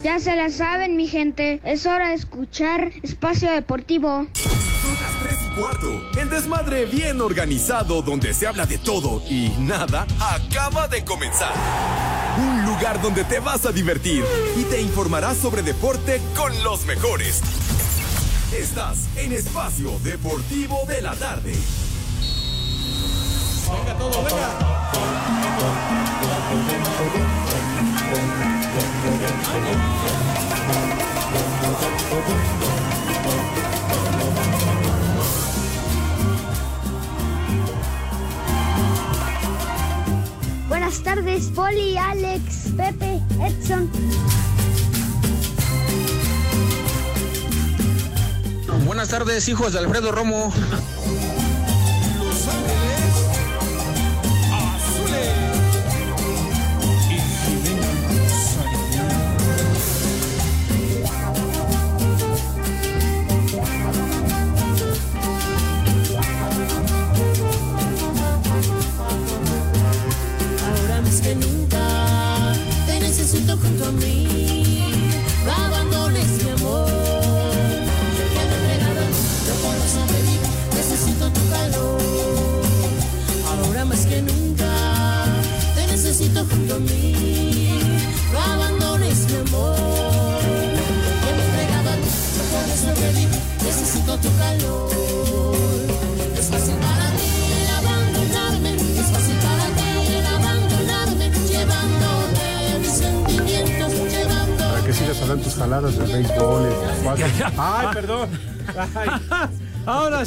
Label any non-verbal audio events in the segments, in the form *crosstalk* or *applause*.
Ya se la saben, mi gente. Es hora de escuchar Espacio Deportivo. Son las 3 y cuarto. El desmadre bien organizado donde se habla de todo y nada acaba de comenzar. Un lugar donde te vas a divertir y te informarás sobre deporte con los mejores. Estás en Espacio Deportivo de la Tarde. Venga todo, venga. Buenas tardes, Poli, Alex, Pepe, Edson. Buenas tardes, hijos de Alfredo Romo.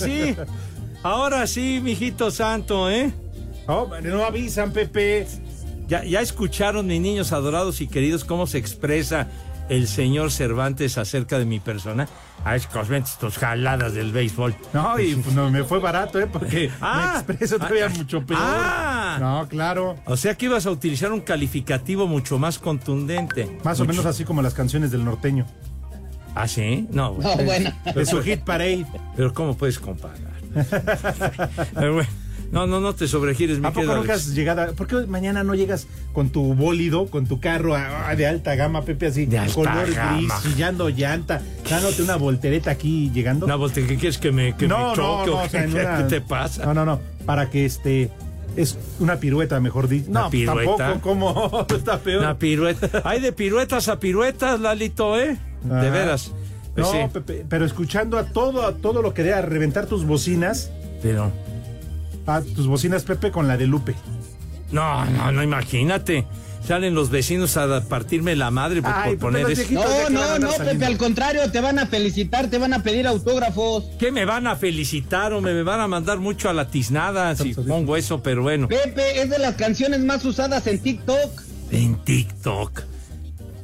Sí, ahora sí, mijito santo, ¿eh? Oh, no avisan, Pepe. Ya, ya escucharon, mis niños adorados y queridos, cómo se expresa el señor Cervantes acerca de mi persona. Ay, Cosmentes, tus jaladas del béisbol. No, y pues, no, me fue barato, ¿eh? Porque *laughs* Ah. me expreso todavía mucho peor. Ah. No, claro. O sea que ibas a utilizar un calificativo mucho más contentundente. Más o menos así como las canciones del norteño. ¿Ah, sí? No, No, bueno. De su hit parade. pero ¿cómo puedes comparar? *laughs* Pero bueno, no, no, no te sobregires, mi ¿A poco querido nunca has llegado? a- ¿Por qué llegas con llegas con tu bólido, con tu carro de alta gama, Pepe, así? De alta color gama. gris, chillando llanta, dándote una voltereta aquí llegando? No, Volte, ¿qué quieres que me, que no, me choque? no, no, o o sea, qué, una- te pasa? No, no, no, para que este es una pirueta, mejor dicho. ¿Una No, pirueta? tampoco, ¿cómo? *laughs* Está peor. Una pirueta. Hay de piruetas a piruetas, Lalito, ¿eh? De veras. Pues no, sí, Pepe, pero escuchando a todo, a todo lo que dé a reventar tus bocinas, pero. a tus bocinas, Pepe, con la de Lupe. No, no, no, imagínate. Salen los vecinos a partirme la madre por, Ay, por Pepe, poner eso. No, no, no, saliendo. Pepe, al contrario, te van a felicitar, te van a pedir autógrafos. ¿Qué me van a felicitar o me, me van a mandar mucho a la tiznada si pongo eso? Pero bueno. Pepe, es de las canciones más usadas en TikTok. En TikTok.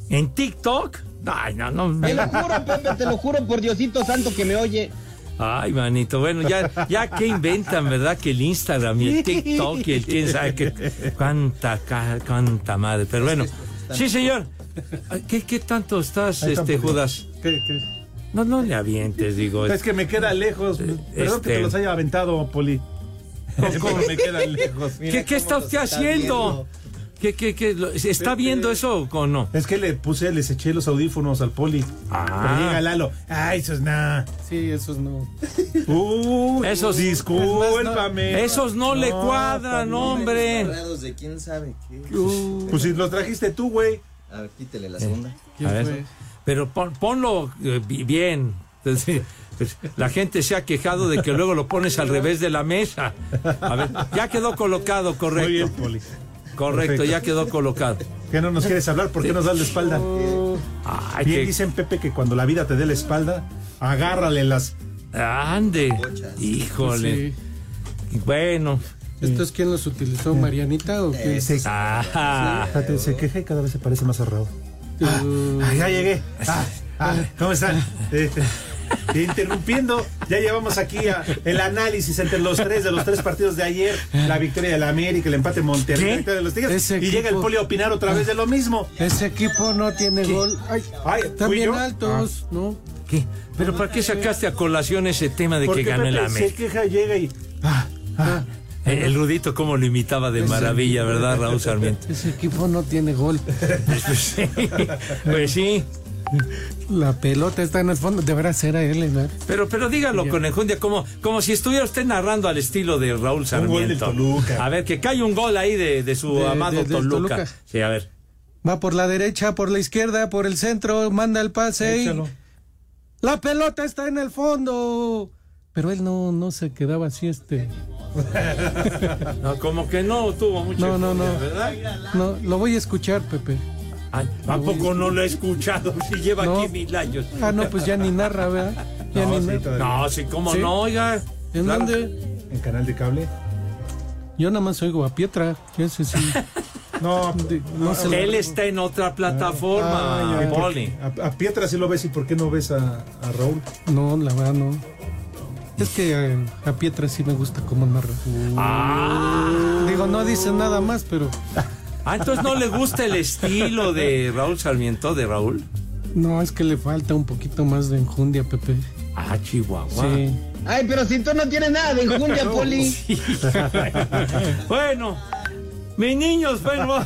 ¿En TikTok? Ay, no, no. Te lo juro, Pepe, te lo juro por Diosito Santo que me oye. Ay, manito, bueno, ya, ya que inventan, ¿verdad? Que el Instagram y el TikTok y el quién sabe qué. Cuánta, cuánta madre. Pero bueno. Sí, señor. ¿Qué, qué tanto estás, este. Judas? ¿Qué, qué? No, no le avientes, digo. Es que me queda lejos. Perdón que este- te los haya aventado, Poli. *laughs* ¿Cómo me quedan lejos? ¿Qué, qué está usted haciendo? ¿Qué, qué, qué? ¿Está viendo eso o no? Es que le puse, les eché los audífonos al Poli. Ah. Pero llega Lalo. Ay, eso es nada. Sí, esos no. Uh, Esos- discúlpame. Esos no, le No, cuadran, hombre. De quién sabe qué. Pues si los trajiste tú, güey. A ver, quítele la segunda. ¿Quién A ver? Pero pon- ponlo eh, bi- bien. Entonces, pues, La gente se ha quejado de que luego lo pones al revés de la mesa. A ver, ya quedó colocado, Muy bien, correcto. Poli. Correcto, Perfecto. ya quedó colocado. ¿Qué no nos quieres hablar? ¿Por qué nos das la espalda? Ay, Bien que- dicen, Pepe, que cuando la vida te dé la espalda, agárrale las. Ande. Bochas. Híjole. Sí. Bueno. ¿Estos quién los utilizó? ¿Marianita o qué? Se, Ah, fíjate, se queja y cada vez se parece más a Raúl. Ah, ah, ya llegué. Ah, ah, ¿Cómo están? *laughs* Eh, *laughs* eh, interrumpiendo, ya llevamos aquí a- el análisis entre los tres de los tres partidos de ayer, la victoria de la América, el empate de Monterrey, ¿Qué? la victoria de los Tigres, Ese y llega el poli a opinar otra vez de lo mismo. Ese equipo no tiene gol. Ay, Ay, están ¿fui bien yo? altos, ¿no? ¿Qué? ¿Pero para qué sacaste a colación ese tema de ¿Por que ganó el Pepe se América? queja, llega y ah, ah, El, el Rudito cómo lo imitaba de maravilla, ¿verdad, Raúl Sarmiento? *laughs* Ese equipo no tiene gol. *laughs* Pues sí, pues sí. La pelota está en el fondo. Deberá ser a él, ¿no? Pero, pero dígalo con enjundia, como, como si estuviera usted narrando al estilo de Raúl Sarmiento. gol del Toluca. A ver, que cae un gol ahí de, de su De- amado de- Toluca. Toluca. Sí, a ver. Va por la derecha, por la izquierda, por el centro, manda el pase. y-. La pelota está en el fondo. Pero él no, no se quedaba así, este. *laughs* No, como que no tuvo mucho. No, no, no. ¿Verdad? No, lo voy a escuchar, Pepe. Ay, ¿Tampoco no lo he escuchado? Si lleva No. aquí mil años. Ah, no, pues ya ni narra, ¿verdad? Ya No, ni sí, narra. No, sí, cómo ¿Sí? no, oiga. ¿En Claro. dónde? en canal de cable. Yo nada más oigo a Pietra. Ese sí. *laughs* No, *laughs* De- no se Él lo- está en otra plataforma, Ay, ay, Poli. a, a Pietra sí lo ves y ¿por qué no ves a, a Raúl? No, la verdad no. Es que eh, a Pietra sí me gusta cómo narra. Ah, Digo, no dice nada más, pero Ah, entonces no le gusta el estilo de Raúl Sarmiento, de Raúl. no, es que le falta un poquito más de enjundia, Pepe. Ah, Chihuahua. Sí. Ay, pero si tú no tienes nada de enjundia, *laughs* Poli. *laughs* bueno, mis niños, bueno. *laughs*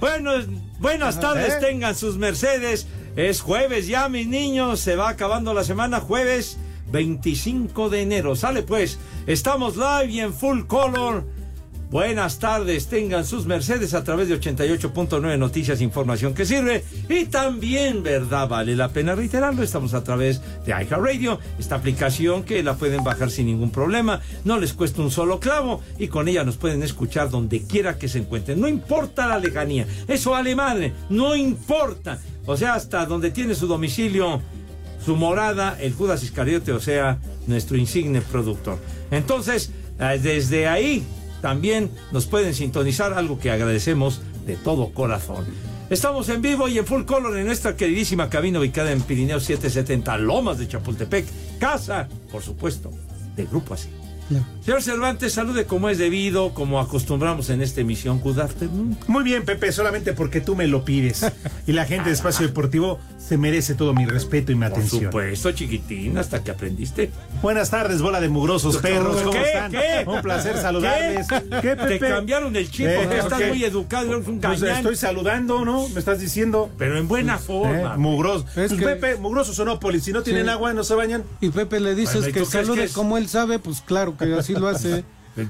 bueno, buenas tardes, tengan sus Mercedes. Es jueves ya, mis niños. Se va acabando la semana, jueves 25 de enero. Sale pues, estamos live y en full color. Buenas tardes, tengan sus Mercedes a través de 88.9 Noticias, información que sirve. Y también, ¿verdad? Vale la pena reiterarlo, estamos a través de iHeartRadio, esta aplicación que la pueden bajar sin ningún problema, no les cuesta un solo clavo y con ella nos pueden escuchar donde quiera que se encuentren. No importa la lejanía, eso vale madre, no importa. O sea, hasta donde tiene su domicilio su morada, el Judas Iscariote, o sea, nuestro insigne productor. Entonces, eh, desde ahí también nos pueden sintonizar, algo que agradecemos de todo corazón. Estamos en vivo y en full color en nuestra queridísima cabina ubicada en Pirineo 770, Lomas de Chapultepec, casa, por supuesto, del Grupo Así. Señor Cervantes, salude como es debido, como acostumbramos en esta emisión. Good afternoon. Muy bien, Pepe, solamente porque tú me lo pides. Y la gente de Espacio Deportivo se merece todo mi respeto y mi Por atención. supuesto, chiquitín, hasta que aprendiste. Buenas tardes, bola de mugrosos perros. ¿Cómo ¿Qué? están? ¿Qué? Un placer saludarles. ¿Qué, Te cambiaron el chip Eh, estás muy educado, eres un Pues estoy saludando, ¿no? Me estás diciendo. Pero en buena Eh, forma. mugrosos. Es Pues, que- Pepe, mugrosos o no, Poli. Si no tienen Sí. agua, no se bañan. Y Pepe le dices Bueno, ¿y que salude que es- como él sabe, pues claro que así lo hace.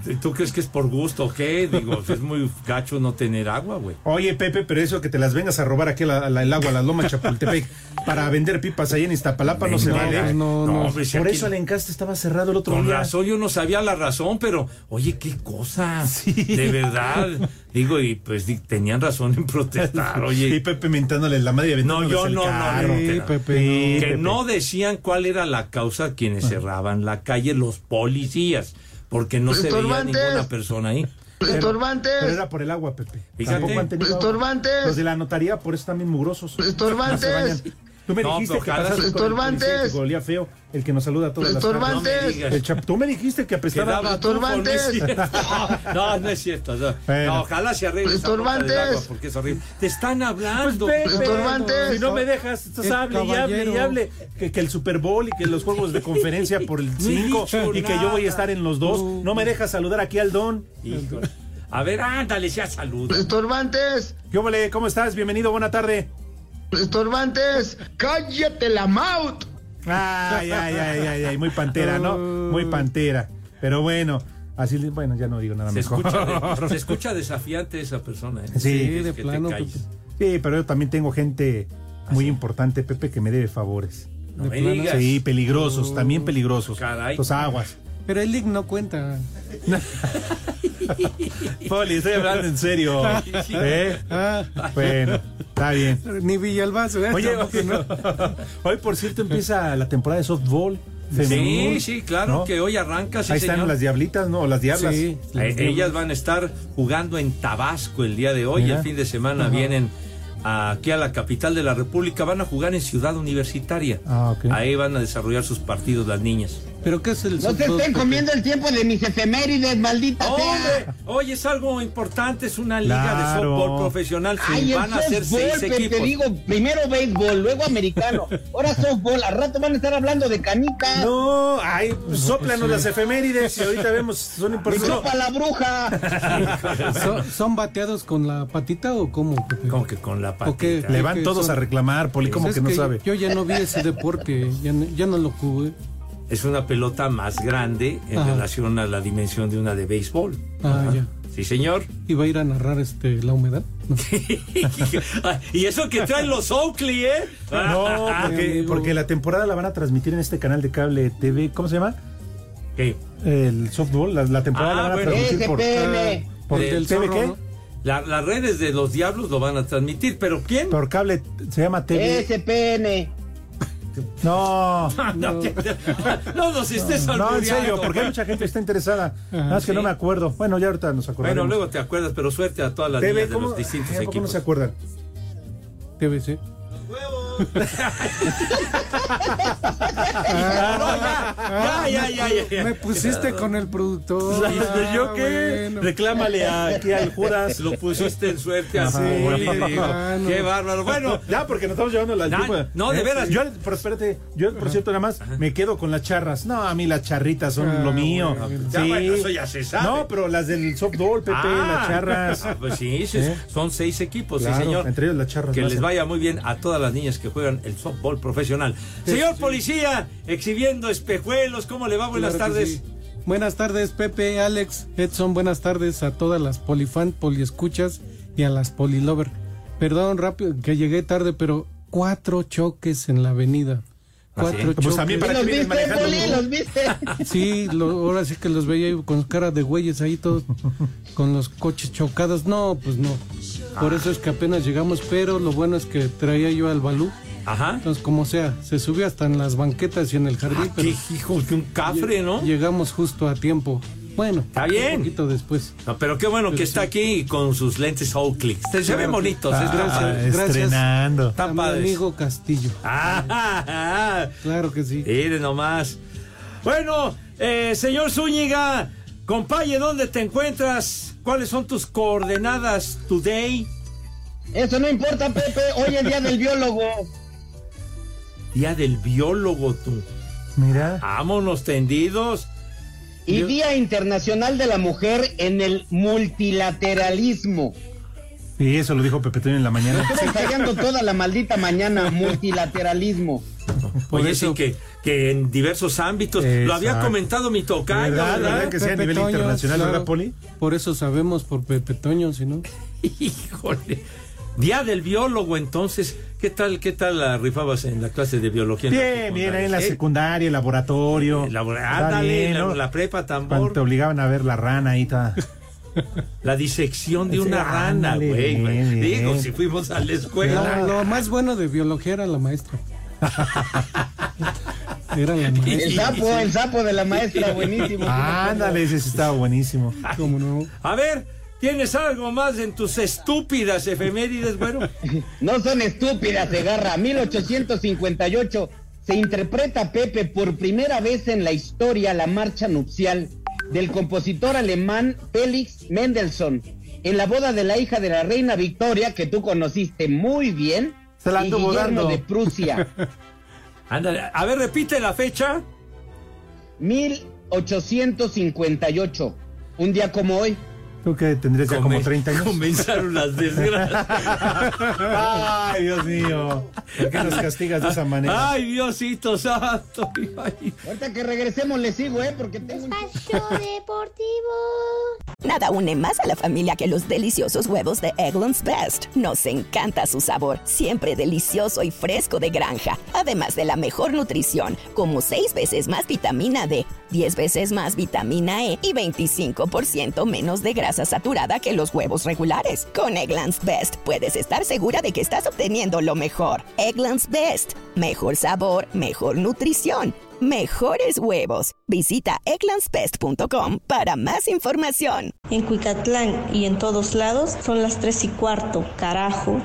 ¿Y *laughs* ¿Tú crees que es por gusto o qué? Digo, es muy gacho no tener agua, güey. Oye, Pepe, pero eso que te las vengas a robar aquí la- la- el agua a las lomas de Chapultepec *laughs* para vender pipas ahí en Iztapalapa no se No, vale. pues no, no. hombre, si Por eso el encaste estaba cerrado el otro Con día. razón, yo no sabía la razón, pero oye, qué cosa. De verdad. Digo, y pues di- tenían razón en protestar, *laughs* Y oye. Pepe mentándoles la madre y No, yo no, no, carro. no. Sí, Pepe, Sí, no. que Pepe. no decían cuál era la causa quienes cerraban la calle, los policías, porque no se veía ninguna persona ahí. Estorbantes. Pero era por el agua, Pepe. Fíjate. Los de la notaría por eso están bien mugrosos. Estorbantes. *laughs* Tú me No, dijiste que pasaste con el que olía feo, el que nos saluda a todas las Estorbantes. tardes. No me Tú me dijiste que apestaba. daba tufo, no. No, no es cierto. No, Bueno. No, ojalá se arregle esa agua porque es horrible. Te están hablando. Pepe, Estorbantes. Si no me dejas, estás hable y hable y hable. Que, que el Super Bowl y que los juegos de conferencia por el *laughs* he 5 dicho y que yo voy a estar en los dos. No. No me dejas saludar aquí al Don. Híjole. A ver, ándale, sea salud. Estorbantes. ¿Qué? ¿Cómo estás? Bienvenido, buena tarde. Estorbantes. Cállate la mouth. Ay, ay, ay, ay, ay, muy pantera, ¿no? Muy pantera. Pero bueno, así, bueno, ya no digo nada Se mejor. escucha, de- *laughs* se escucha desafiante esa persona. ¿eh? Sí. De que plano, te. Sí, pero yo también tengo gente muy importante, Pepe, que me debe favores. No De me plano. digas. Sí, peligrosos, también peligrosos. Caray. Los aguas. Pero el link no cuenta. *laughs* Poli, estoy hablando en serio. ¿Eh? Ah, Bueno, está bien. ni Villalbazo, ¿eh? Oye, Tampoco, ¿no? hoy por cierto empieza la temporada de softball. Sí, femenil, sí, claro, ¿no? que hoy arranca. Sí, Ahí están señor. las diablitas, ¿no? Las diablas. Sí, Eh, ellas van a estar jugando en Tabasco el día de hoy. Mira. El fin de semana vienen aquí a la capital de la República. Van a jugar en Ciudad Universitaria. Ah, ok. Ahí van a desarrollar sus partidos las niñas. ¿Pero qué es el No se softball, estén comiendo el tiempo de mis efemérides, maldita ¡Hombre! sea. Oye, es algo importante, es una liga de softball profesional. Ay, el van a softball, seis equipos. digo, primero béisbol, luego americano, *laughs* ahora softball, al rato van a estar hablando de canicas. No, ay, pues, sóplanos las efemérides y ahorita vemos, son ¡Me importantes. sopa la bruja! *laughs* ¿Son, son bateados con la patita o cómo? Como que con la patita. Le ¿Qué- van todos son? a reclamar, Poli, como Pues que es no sabe. Yo ya no vi ese deporte, ya no, ya no lo jugué. Es una pelota más grande en Ajá. relación a la dimensión de una de béisbol. Ah, Ajá. ya. Sí, señor. ¿Iba a ir a narrar este la humedad? No. *laughs* y eso que traen los Oakley, ¿eh? No, *laughs* porque, amigo. porque la temporada la van a transmitir en este canal de cable TV, ¿cómo se llama? ¿Qué? El softball, la, la temporada Ah, la van a bueno. transmitir por, por el TV, ¿qué? las redes de los diablos lo van a transmitir, pero ¿quién? Por cable, se llama TV. SPN. No, *laughs* No, no nos estés no, en albureando. serio, porque hay mucha gente que está interesada. Ajá, Nada más que sí. no me acuerdo. Bueno, ya ahorita nos acordamos. Bueno, luego te acuerdas, pero suerte a todas las TV, niñas de ¿cómo, los distintos Ay, ¿a poco equipos. no se acuerdan? TVC. No, ya, ya, ya, ya, ya. Me pusiste con el productor. *laughs* Ah, ¿Yo qué? bueno. Reclámale a- aquí al Juras. Lo pusiste en suerte así. Sí, ah. Qué bárbaro. Bueno, Ya, porque nos estamos llevando la tiempo. no, de veras. Yo, pero espérate, yo, por cierto, nada más me quedo con las charras. No, a mí las charritas son Ah, lo mío. bueno. Ya, bueno, eso ya se sabe. No, pero las del softball, Pepe, Ah. las charras. Ah, pues sí, sí, ¿Eh? son seis equipos, Claro, sí, señor. entre ellos las charras. Que les vaya muy bien a todas las niñas que juegan el softball profesional. Señor policía, exhibiendo espejuelos, ¿cómo le va? Buenas Claro que tardes. sí. Buenas tardes, Pepe, Alex, Edson. Buenas tardes a todas las polifan, poliescuchas y a las polilover. Perdón, rápido, que llegué tarde, pero cuatro choques en la avenida. Cuatro Pues choques. también para ¿Los que vienes viste, manejando. Poli? ¿Los viste? *laughs* Sí, lo- ahora sí que los veía con cara de güeyes ahí todos con los coches chocados. No, pues no. Por eso es que apenas llegamos, pero lo bueno es que traía yo al balú. Ajá. Entonces, como sea, se subió hasta en las banquetas y en el jardín, pero Qué que un cafre, ¿no? llegamos justo a tiempo. Bueno, Está bien. Un poquito después. No, pero qué bueno que está aquí con sus lentes Oakley. Se, se ven bonitos. es gracias. verdad. Ah, Gracias. estrenando. A Están mi amigo Castillo. Ah, *laughs* ah, ah. Claro que sí. Mire nomás. Bueno, eh, señor Zúñiga, compaye, ¿dónde te encuentras? ¿Cuáles son tus coordenadas today? Eso no importa, Pepe. Hoy es día del biólogo. Día del biólogo, tú. Mira. Vámonos tendidos. Y Yo- Día Internacional de la Mujer en el multilateralismo. Y eso lo dijo Pepe Toño en la mañana. Ensayando toda la maldita mañana multilateralismo. Por Oye, eso- sí que, que en diversos ámbitos. Lo había comentado mi tocayo, ¿Verdad? ¿verdad? ¿Verdad que sea a nivel Toño, internacional, claro. verdad, Poli? Por eso sabemos por Pepe Toño, si no. *laughs* Híjole. Día del biólogo, entonces. ¿Qué tal, qué tal la rifabas en la clase de biología? en la Bien, bien, ahí en la secundaria? el laboratorio. Eh, ándale, bien, la, ¿no? la prepa Cuando tambor. te obligaban a ver la rana ahí está. La disección de Sí, una rana, güey. Digo, si fuimos a la escuela. Lo, lo más bueno de biología era la maestra. *laughs* Era la El maestra. sapo, el sapo de la maestra, buenísimo. Ándale, ese estaba buenísimo. ¿Cómo no? A ver, ¿tienes algo más en tus estúpidas efemérides, bueno? *laughs* No son estúpidas, se agarra. 1858 se interpreta Pepe por primera vez en la historia la marcha nupcial del compositor alemán Felix Mendelssohn en la boda de la hija de la reina Victoria que tú conociste muy bien Se la y Guillermo dando. de Prusia. *laughs* Ándale, a ver, repite la fecha. 1858. Un día como hoy. Tú que tendrías ya como Come- 30 años. Comenzaron las desgracias. *laughs* Ay, Dios mío. ¿Por qué nos castigas de esa manera? Ay, Diosito santo. Ay. Ahorita que regresemos le sigo, ¿eh? Porque tengo un... Espacio *laughs* Deportivo. Nada une más a la familia que los deliciosos huevos de Eggland's Best. Nos encanta su sabor, siempre delicioso y fresco de granja. Además de la mejor nutrición, como 6 veces más vitamina D, 10 veces más vitamina E y 25% menos de grasa saturada que los huevos regulares. Con Eggland's Best puedes estar segura de que estás obteniendo lo mejor. Eggland's Best. Mejor sabor, mejor nutrición. Mejores huevos. Visita egglandsbest.com para más información. En Cuicatlán y en todos lados son las tres y cuarto, carajo.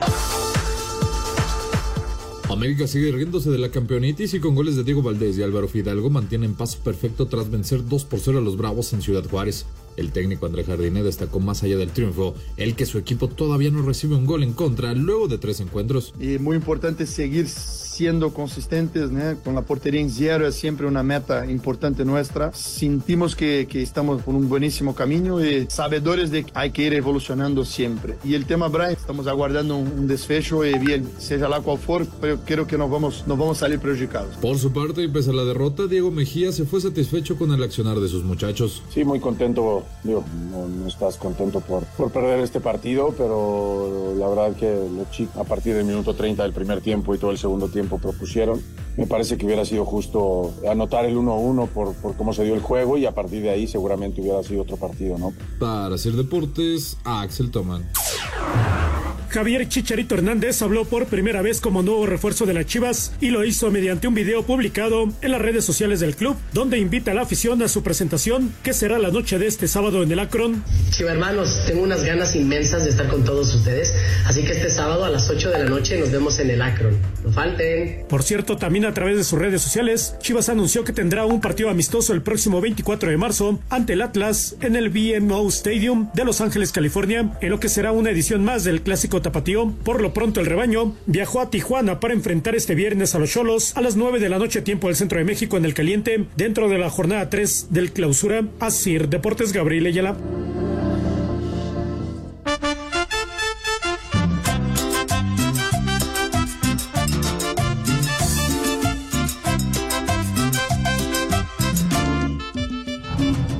América sigue riéndose de la campeonitis y con goles de Diego Valdés y Álvaro Fidalgo mantienen paso perfecto tras vencer 2 por 0 a los Bravos en Ciudad Juárez. El técnico André Jardine destacó más allá del triunfo el que su equipo todavía no recibe un gol en contra luego de tres encuentros. Y muy importante seguir siendo consistentes, ¿no? con la portería en cero es siempre una meta importante nuestra. Sentimos que, que, estamos por un buenísimo camino y sabedores de que hay que ir evolucionando siempre. Y el tema Brian, estamos aguardando un, un desfecho y bien, sea la cual for, pero creo que nos vamos, nos vamos a salir perjudicados. Por su parte, y pese a la derrota, Diego Mejía se fue satisfecho con el accionar de sus muchachos. Sí, muy contento, digo, no, no estás contento por, por perder este partido, pero la verdad que los chicos a partir del minuto 30 del primer tiempo y todo el segundo tiempo propusieron. Me parece que hubiera sido justo anotar el 1-1 por, por cómo se dio el juego y a partir de ahí seguramente hubiera sido otro partido, ¿no? Para hacer deportes, Axel Toman. Javier Chicharito Hernández habló por primera vez como nuevo refuerzo de las Chivas y lo hizo mediante un video publicado en las redes sociales del club, donde invita a la afición a su presentación, que será la noche de este sábado en el Akron. Chiva hermanos, tengo unas ganas inmensas de estar con todos ustedes, así que este sábado a las 8 de la noche nos vemos en el Akron. No falten. Por cierto, también a través de sus redes sociales, Chivas anunció que tendrá un partido amistoso el próximo 24 de marzo ante el Atlas en el BMO Stadium de Los Ángeles, California, en lo que será una edición más del clásico tapatío. Por lo pronto, el rebaño viajó a Tijuana para enfrentar este viernes a los Cholos a las 9 de la noche, tiempo del centro de México en el caliente, dentro de la jornada 3 del clausura. Asir Deportes Gabriel Ayala.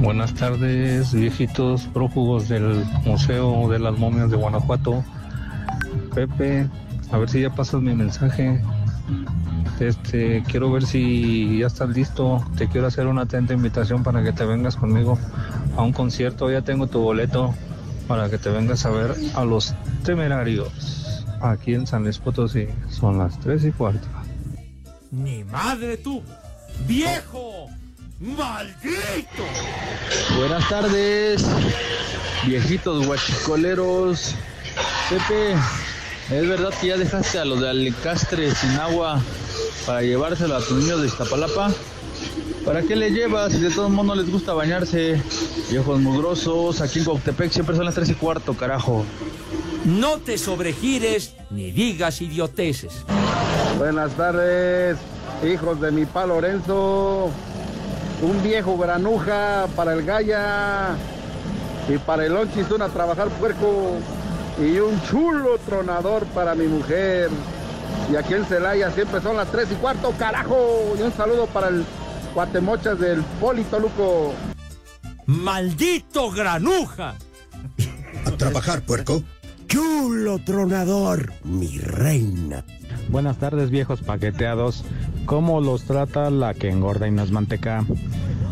Buenas tardes, viejitos prófugos del Museo de las Momias de Guanajuato. Pepe, a ver si ya pasas mi mensaje. Este, quiero ver si ya estás listo. Te quiero hacer una atenta invitación para que te vengas conmigo a un concierto. Ya tengo tu boleto para que te vengas a ver a los temerarios aquí en San Luis Potosí. Son las tres y cuarto. ¡Ni madre tú! ¡Viejo! ¡Maldito! Buenas tardes, viejitos guachicoleros. Pepe, ¿es verdad que ya dejaste a los de Alecastre sin agua para llevárselo a tus niños de Iztapalapa? ¿Para qué le llevas si de todos modos no les gusta bañarse? Viejos mugrosos, aquí en Coctepec siempre son las tres y cuarto, carajo. No te sobregires ni digas idioteces. Buenas tardes, hijos de mi pa Lorenzo. Un viejo granuja para el Gaya y para el Onchistún a trabajar puerco y un chulo tronador para mi mujer. Y aquí en Celaya siempre son las tres y cuarto, carajo. Y un saludo para el Guatemochas del Polito Luco. ¡Maldito granuja! A trabajar, puerco. Chulo tronador, mi reina. Buenas tardes, viejos paqueteados. ¿Cómo los trata la que engorda y no es manteca?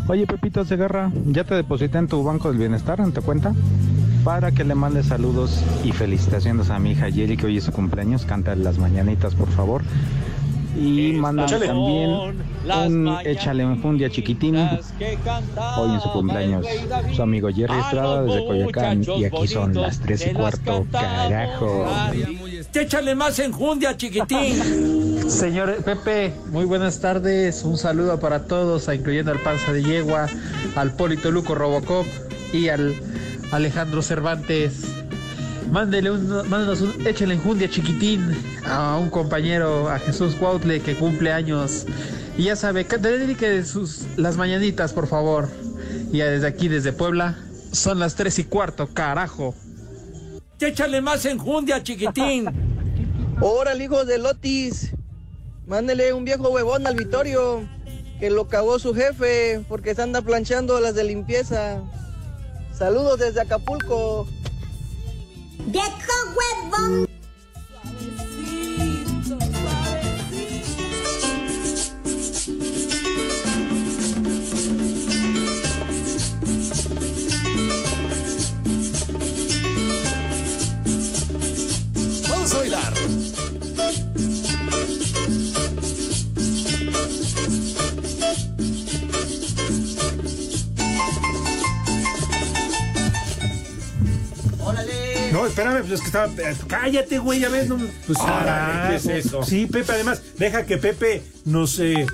Oye, Pepito Segarra, ¿ya te deposité en tu banco del bienestar, en tu cuenta? Para que le mandes saludos y felicitaciones a mi hija Yeri, que hoy es su cumpleaños. Canta las mañanitas, por favor. Y manda también un échale un fundia chiquitín. Hoy en su cumpleaños. Su amigo Jerry Estrada desde Coyoacán. Y aquí son las tres y cuarto. Carajo. Échale más enjundia, chiquitín. *laughs* Señor Pepe, muy buenas tardes. Un saludo para todos, incluyendo al Panza de Yegua, al Polito Luco Robocop y al Alejandro Cervantes. Mándele un, mándenos un, échale enjundia chiquitín a un compañero, a Jesús Cuautle, que cumple años. Y ya sabe, que te dedique sus, las mañanitas, por favor. Y ya desde aquí, desde Puebla, son las tres y cuarto, carajo. Échale más enjundia, chiquitín. *laughs* Órale, hijo de Lotis. Mándele un viejo huevón al Vitorio, que lo cagó su jefe porque se anda planchando las de limpieza. Saludos desde Acapulco. ¡Viejo huevón! Vamos a bailar. Espérame, pues es que estaba. eh, Cállate, güey, ya ves. No, pues, Órale, ¿qué es eso? Sí, Pepe, además, deja que Pepe nos eh,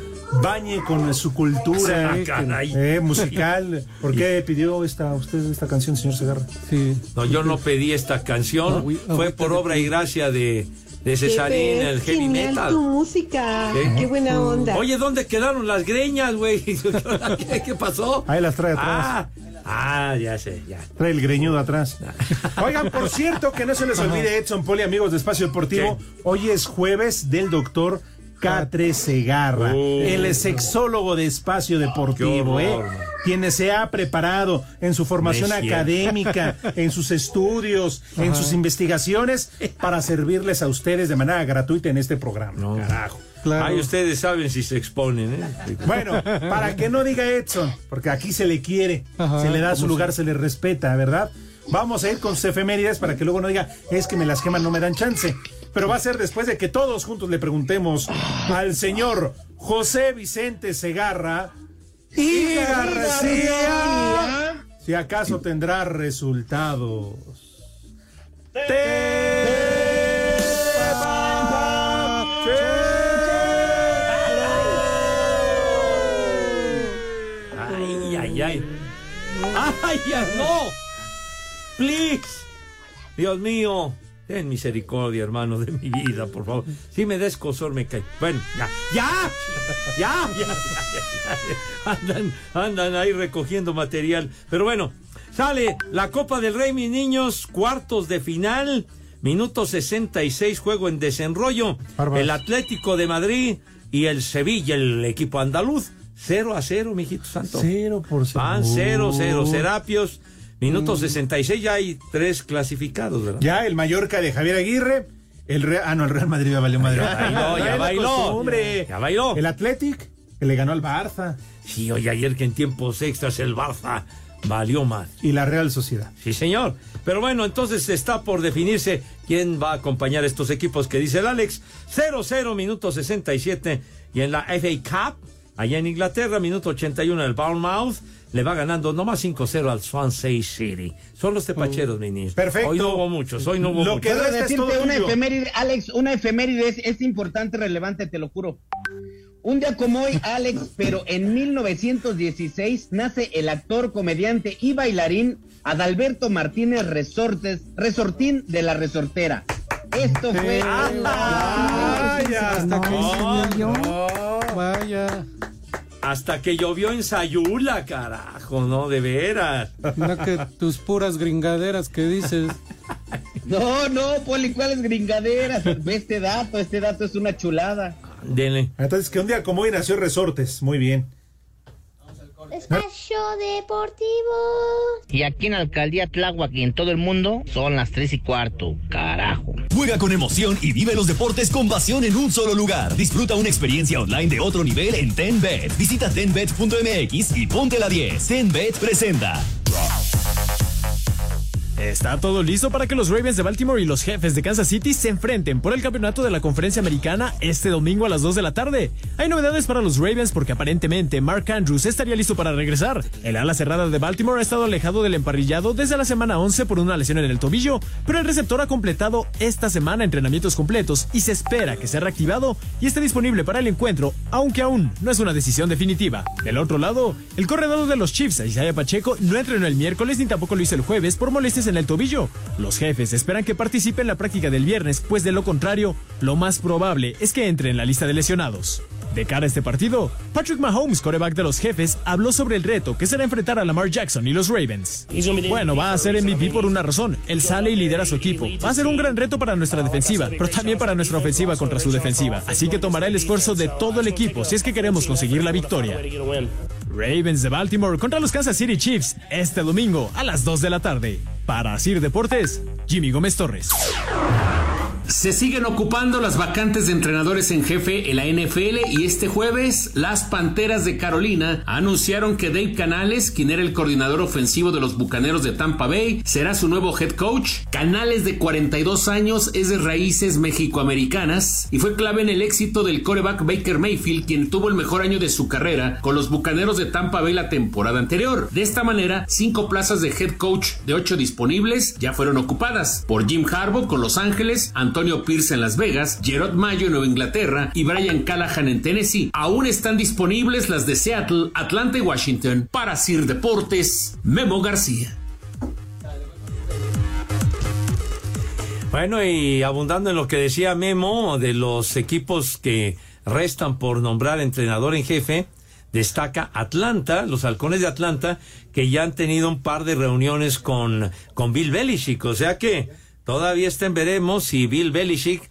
bañe con su cultura Ah, caray. eh, musical. *laughs* ¿Por qué pidió esta, usted esta canción, señor Segarra? Sí. No, yo no pedí esta canción. Fue por obra y gracia de, de Cesarín, Pepe, el heavy genial metal. tu música. ¿Qué? Qué buena onda. Oye, ¿dónde quedaron las greñas, güey? *laughs* ¿Qué, qué pasó? Ahí las trae atrás. Ah, ah, ya sé, ya. Trae el greñudo atrás. *laughs* Oigan, por cierto, que no se les olvide Edson Poli, amigos de Espacio Deportivo. Hoy es jueves del doctor Catre Segarra, el sexólogo de Espacio Deportivo, Oh. ¿eh? Quien se ha preparado en su formación académica, en sus estudios, en sus investigaciones, para servirles a ustedes de manera gratuita en este programa. Carajo. Ahí ustedes saben si se exponen, ¿eh? Bueno, para que no diga Edson, porque aquí se le quiere, Ajá, se le da su ¿cómo lugar, se le respeta, ¿verdad? Vamos a ir con sus efemérides para que luego no diga, es que me las queman, no me dan chance. Pero va a ser después de que todos juntos le preguntemos al señor José Vicente Segarra y García si acaso tendrá resultados. Ay, ay. Ay, no. Please. Dios mío. Ten misericordia, hermano, de mi vida, por favor. Si me des cosor, me cae. Bueno, ya. ¡Ya! ¡Ya! ya, ya, ya. Andan, andan ahí recogiendo material. Pero bueno, sale la Copa del Rey, mis niños. Cuartos de final. Minuto 66, juego en desenrollo. El Atlético de Madrid y el Sevilla, el equipo andaluz. 0 a 0, mijito santo. Cero por cero. Van 0 0. Serapios. Minuto 66, ya hay tres clasificados, ¿verdad? Ya el Mallorca de Javier Aguirre. El Real, ah, no, el Real Madrid ya valió madre. Ya bailó, ya *laughs* bailó. costumbre. Ya bailó. El Athletic, que le ganó al Barça. Sí, oye, ayer que en tiempos extras el Barça valió más. Y la Real Sociedad. Sí, señor. Pero bueno, entonces está por definirse quién va a acompañar a estos equipos que dice el Alex. 0-0, minuto 67. Y en la FA Cup, allá en Inglaterra, minuto 81, el Bournemouth le va ganando nomás 5-0 al Swansea City. Son los tepacheros, mi niño. Perfecto. Hoy no hubo muchos, hoy no hubo Lo muchos. que Quiero resta es decirte todo una tuyo. efeméride, Alex, una efeméride es, es importante, relevante, te lo juro. Un día como hoy, Alex, *laughs* pero en 1916 nace el actor, comediante y bailarín Adalberto Martínez Resortes, Resortín de la Resortera. Esto fue. Vaya, Hasta que No, yo. Vaya. Hasta que llovió en Sayula, carajo, no, de veras. Mira que tus puras gringaderas que dices. *laughs* No, no, Poli, ¿cuáles gringaderas? Ve este dato, este dato es una chulada. Dele. Entonces, que un día como hoy nació Resortes. Muy bien. Espacio Deportivo. Y aquí en Alcaldía Tláhuac y en todo el mundo son las tres y cuarto. Carajo. Juega con emoción y vive los deportes con pasión en un solo lugar. Disfruta una experiencia online de otro nivel en TenBet. Visita tenbet.mx y ponte la 10. TenBet presenta. Está todo listo para que los Ravens de Baltimore y los jefes de Kansas City se enfrenten por el campeonato de la conferencia americana este domingo a las 2 de la tarde. Hay novedades para los Ravens porque aparentemente Mark Andrews estaría listo para regresar. El ala cerrada de Baltimore ha estado alejado del emparrillado desde la semana 11 por una lesión en el tobillo, pero el receptor ha completado esta semana entrenamientos completos y se espera que sea reactivado y esté disponible para el encuentro, aunque aún no es una decisión definitiva. Del otro lado, el corredor de los Chiefs, Isaiah Pacheco, no entrenó el miércoles ni tampoco lo hizo el jueves por molestias en el tobillo. Los jefes esperan que participe en la práctica del viernes, pues de lo contrario, lo más probable es que entre en la lista de lesionados. De cara a este partido, Patrick Mahomes, coreback de los jefes, habló sobre el reto que será enfrentar a Lamar Jackson y los Ravens. Bueno, va a ser MVP por una razón. Él sale y lidera a su equipo. Va a ser un gran reto para nuestra defensiva, pero también para nuestra ofensiva contra su defensiva. Así que tomará el esfuerzo de todo el equipo si es que queremos conseguir la victoria. Ravens de Baltimore contra los Kansas City Chiefs este domingo a las 2 de la tarde. Para Asir Deportes, Jimmy Gómez Torres. Se siguen ocupando las vacantes de entrenadores en jefe en la NFL y este jueves las Panteras de Carolina anunciaron que Dave Canales, quien era el coordinador ofensivo de los Bucaneros de Tampa Bay, será su nuevo head coach. Canales de 42 años es de raíces mexicoamericanas y fue clave en el éxito del coreback Baker Mayfield, quien tuvo el mejor año de su carrera con los Bucaneros de Tampa Bay la temporada anterior. De esta manera, cinco plazas de head coach de ocho disponibles ya fueron ocupadas por Jim Harbaugh con Los Ángeles, Antonio Pierce en Las Vegas, Gerard Mayo en Nueva Inglaterra y Brian Callahan en Tennessee. Aún están disponibles las de Seattle, Atlanta y Washington. Para Sir Deportes, Memo García. Bueno, y abundando en lo que decía Memo de los equipos que restan por nombrar entrenador en jefe, destaca Atlanta, los halcones de Atlanta, que ya han tenido un par de reuniones con, con Bill Belichick. O sea que todavía estén veremos si Bill Belichick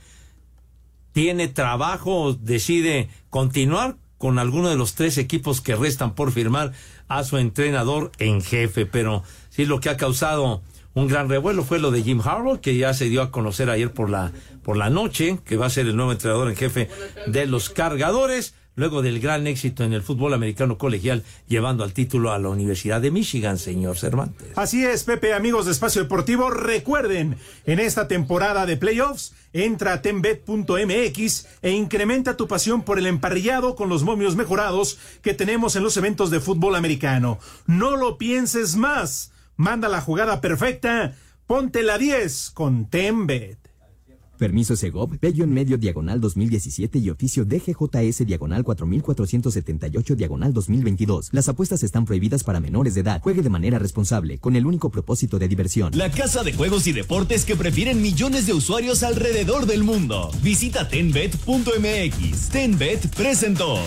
tiene trabajo o decide continuar con alguno de los tres equipos que restan por firmar a su entrenador en jefe. Pero sí lo que ha causado un gran revuelo fue lo de Jim Harbaugh, que ya se dio a conocer ayer por la, por la noche, que va a ser el nuevo entrenador en jefe de los cargadores luego del gran éxito en el fútbol americano colegial, llevando al título a la Universidad de Michigan, señor Cervantes. Así es, Pepe, amigos de Espacio Deportivo, recuerden, en esta temporada de playoffs, entra a tenbet.mx e incrementa tu pasión por el emparrillado con los momios mejorados que tenemos en los eventos de fútbol americano. No lo pienses más, manda la jugada perfecta, ponte la 10 con Tenbet. Permiso Segov, Bello en medio diagonal 2017 y oficio DGJS diagonal 4478 diagonal 2022. Las apuestas están prohibidas para menores de edad. Juegue de manera responsable, con el único propósito de diversión. La casa de juegos y deportes que prefieren millones de usuarios alrededor del mundo. Visita tenbet.mx. Tenbet presentó.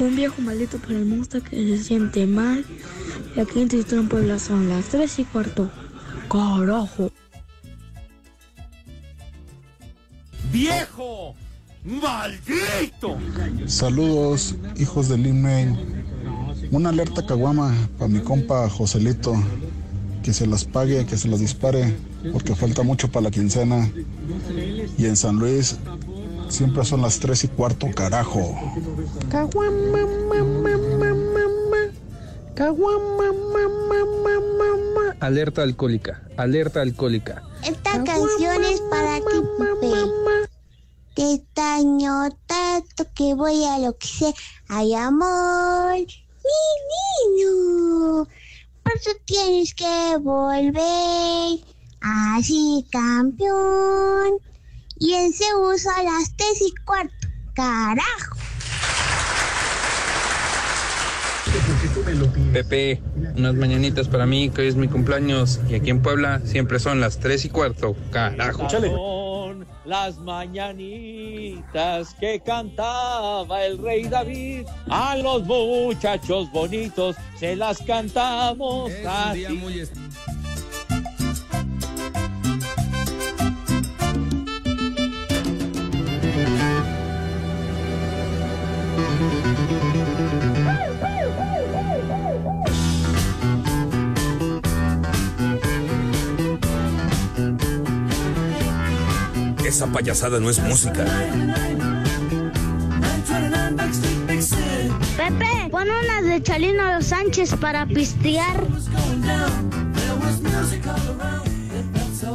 Un viejo maldito para el monstruo que se siente mal. Y aquí en Tristón Puebla son las 3 y cuarto. Carajo. ¡Viejo! ¡Maldito! Saludos, hijos del Inmail. Una alerta caguama para mi compa Joselito. Que se las pague, que se las dispare, porque falta mucho para la quincena. Y en San Luis siempre son las 3 y cuarto, carajo. Caguama, mamá, mamá, mamá. Caguama, mamá, mamá, mamá. Alerta alcohólica, alerta alcohólica. Esta canción es para ti, Pepe. Te extraño tanto que voy a lo que sé. Hay amor, mi niño. Por eso tienes que volver. Así, campeón. Y en se usa a las tres y cuarto. Carajo. Pepe, unas mañanitas para mí, que hoy es mi cumpleaños. Y aquí en Puebla siempre son las 3 y cuarto. Carajo. Son las mañanitas que cantaba el rey David. A los muchachos bonitos se las cantamos así. Esa payasada no es música. Pepe, pon unas de Chalino Los Sánchez para pistear.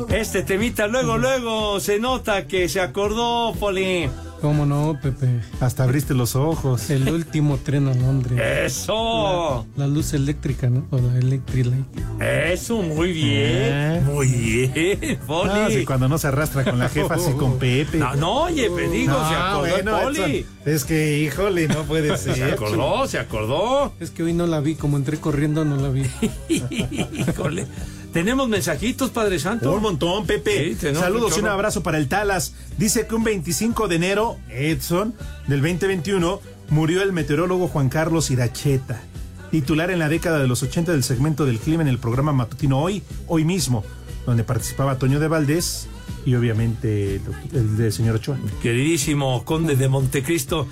Este temita luego, luego se nota que se acordó, Poli. ¿Cómo no, Pepe? Hasta abriste los ojos. El último tren a Londres. ¡Eso! La, la luz eléctrica, ¿no? O la electric light. Eso, muy bien. Muy bien, *laughs* Poli. No, si cuando no se arrastra con la jefa, así con Pepe. No, no, oye, te digo, se acordó el Poli. Edson, es que, híjole, no puede ser. Se acordó, se acordó. Es que hoy no la vi, como entré corriendo no la vi. *laughs* Híjole. Tenemos mensajitos, Padre Santo. Un montón, Pepe. Sí, Saludos y un abrazo para el Talas. Dice que un 25 de enero, Edson, del 2021, murió el meteorólogo Juan Carlos Iracheta, titular en la década de los 80 del segmento del clima en el programa matutino Hoy, hoy mismo, donde participaba Toño de Valdés y obviamente el, el del señor Ochoa. Queridísimo conde de Montecristo,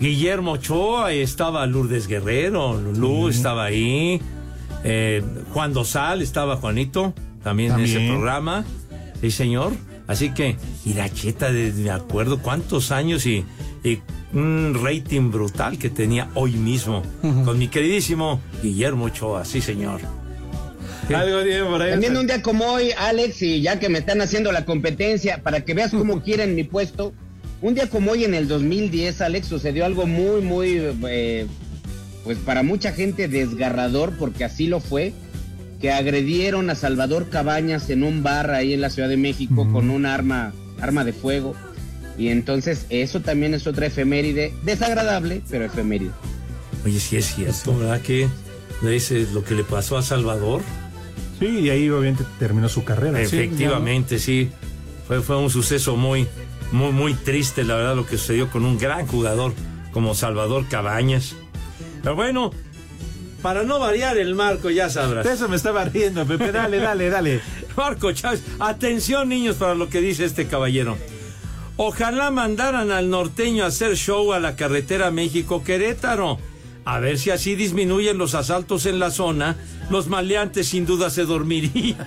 Guillermo Ochoa, ahí estaba Lourdes Guerrero, Lulú estaba ahí. Eh, Juan Dosal estaba Juanito, también, en ese programa. Sí, señor. Así que, Iracheta, de, me acuerdo cuántos años y, y un rating brutal que tenía hoy mismo con mi queridísimo Guillermo Ochoa, sí, señor. Algo tiene por ahí. También un día como hoy, Alex, y ya que me están haciendo la competencia, para que veas cómo quieren mi puesto, un día como hoy en el 2010, Alex, sucedió algo muy, muy, eh, pues para mucha gente desgarrador, porque así lo fue, que agredieron a Salvador Cabañas en un bar ahí en la Ciudad de México con un arma, arma de fuego. Y entonces eso también es otra efeméride, desagradable, pero efeméride. Oye, sí es cierto, ¿verdad? Que ese es lo que le pasó a Salvador. Sí, y ahí obviamente terminó su carrera. Efectivamente, sí. Fue, fue un suceso muy, muy, muy triste, la verdad, lo que sucedió con un gran jugador como Salvador Cabañas. Pero bueno, para no variar el marco, ya sabrás. Eso me estaba riendo, Pepe. Dale, dale, dale. *laughs* Marco Chávez, atención niños para lo que dice este caballero. Ojalá mandaran al norteño a hacer show a la carretera México-Querétaro. A ver si así disminuyen los asaltos en la zona. Los maleantes sin duda se dormirían. *laughs*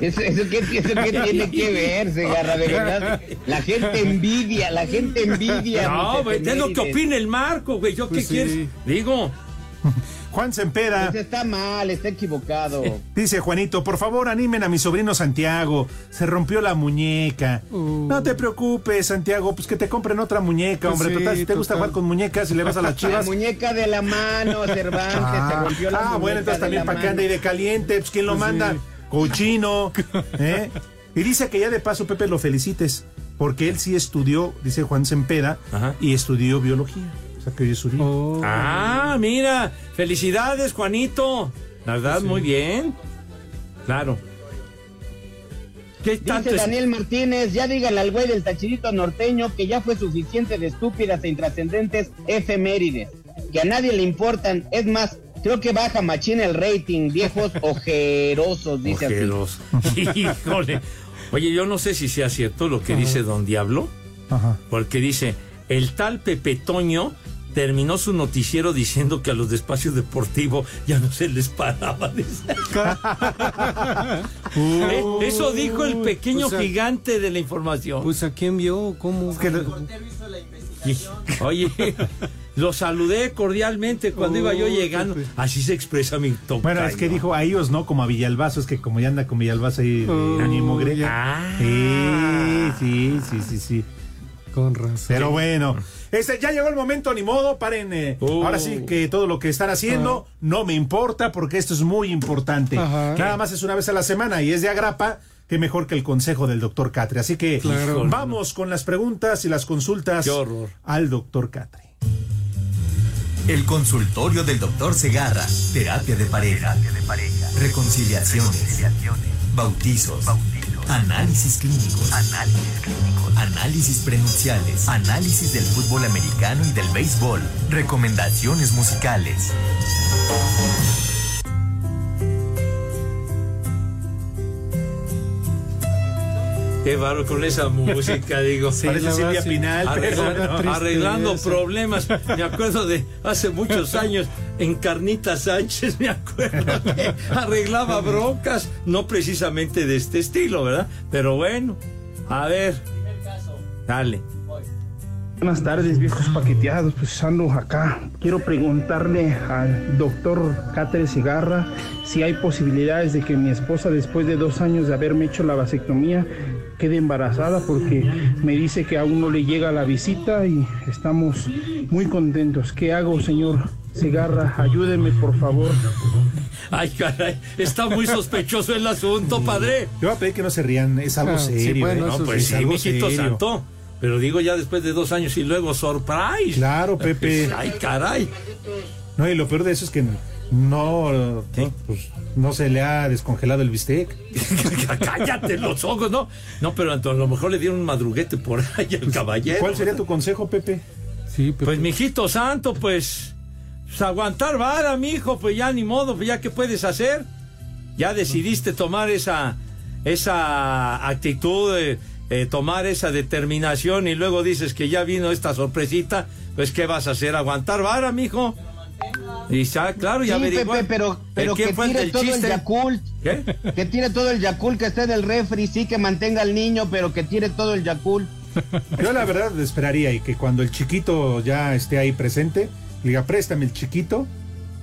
¿Eso, eso qué, eso qué *laughs* tiene que ver, Segarra? De verdad, la gente envidia, la gente envidia. No, güey, es lo que opina el Marco, güey. ¿Yo Pues qué quieres? Digo. Juan Sempeda. Pues está mal, está equivocado. Dice Juanito, por favor animen a mi sobrino Santiago. Se rompió la muñeca. No te preocupes, Santiago, pues que te compren otra muñeca, hombre. sí, total, si te gusta jugar con muñecas y le vas a las *laughs* La chivas. muñeca de la mano, Cervantes, se rompió la ah, muñeca bueno, entonces también la para que ande de caliente, pues quién lo Pues manda, sí. cochino. *laughs* ¿eh? Y dice que ya de paso, Pepe, lo felicites, porque él sí estudió, dice Juan Sempeda, Ajá. y estudió biología. O sea que hoy es Uribe. Oh. Ah, mira. Felicidades, Juanito. La verdad, muy bien. Claro. ¿Qué tanto Dice es- Daniel Martínez, ya díganle al güey del tachirito norteño que ya fue suficiente de estúpidas e intrascendentes efemérides, que a nadie le importan. Es más, creo que baja machín el rating, viejos *laughs* ojerosos, dice así. Ojeros. Híjole. Oye, yo no sé si sea cierto lo que dice Don Diablo, Ajá. porque dice, el tal Pepe Toño terminó su noticiero diciendo que a los de espacio deportivo ya no se les paraba de *laughs* Eh, Eso dijo el pequeño O sea, gigante de la información. Pues a quién vio, cómo. Y- Oye, lo saludé cordialmente cuando iba yo llegando. Así se expresa mi tocayo. Bueno, es que dijo a ellos, ¿no? Como a Villalbazo, es que como ya anda con Villalbazo ahí de Oh, ánimo Grey. Ah. Sí, sí, sí, sí, sí. Con razón. Pero bueno, este, ya llegó el momento, ni modo, paren. eh, Oh. Ahora sí que todo lo que están haciendo no me importa porque esto es muy importante. Ajá. Nada más es una vez a la semana y es de agrapa. que mejor que el consejo del doctor Catre. Así que Claro. vamos con las preguntas y las consultas Qué horror. al doctor Catre. El consultorio del doctor Segarra. Terapia de pareja. Reconciliaciones. Bautizos. Análisis clínicos. Análisis prenupciales. Análisis del fútbol americano y del béisbol. Recomendaciones musicales. Qué barro con esa música, *laughs* digo. Parece la Silvia verdad, sí. Pinal, pero no. arreglando problemas. Me acuerdo de hace muchos *laughs* años en Carnita Sánchez, me acuerdo que arreglaba broncas, no precisamente de este estilo, ¿verdad? Pero bueno, a ver. Dale. Buenas tardes, viejos paqueteados. Pues ando acá. Quiero preguntarle al doctor Cáceres Cigarra si hay posibilidades de que mi esposa, después de dos años de haberme hecho la vasectomía, quede embarazada porque me dice que aún no le llega la visita y estamos muy contentos. ¿Qué hago, señor Cigarra? Ayúdeme, por favor. Ay, caray, está muy sospechoso el asunto, padre. Yo voy a pedir que no se rían, es algo Ah, sí, serio. bueno, ¿eh? No, eso pues es sí, algo mijito serio. santo. Pero digo ya después de dos años y luego surprise. Claro, Pepe. Ay, caray. No, y lo peor de eso es que no, ¿Qué? pues, no se le ha descongelado el bistec. *laughs* Cállate los ojos, ¿no? No, pero a lo mejor le dieron un madruguete por ahí al caballero. ¿Cuál sería tu consejo, Pepe? Sí, Pepe. Pues, mijito santo, pues, pues aguantar vara, mijo, pues ya ni modo, pues ya qué puedes hacer. Ya decidiste tomar esa, esa actitud, de, eh, tomar esa determinación y luego dices que ya vino esta sorpresita, pues ¿qué vas a hacer? ¿Aguantar vara, mijo? Y ya, claro, ya Sí, averiguó. Pepe, pero, pero ¿Quién que tire todo chiste? el Yakult. ¿Qué? Que tire todo el Yakult que esté del refri, sí, que mantenga al niño, pero que tire todo el Yakult. Yo la verdad esperaría y que cuando el chiquito ya esté ahí presente, le diga, préstame el chiquito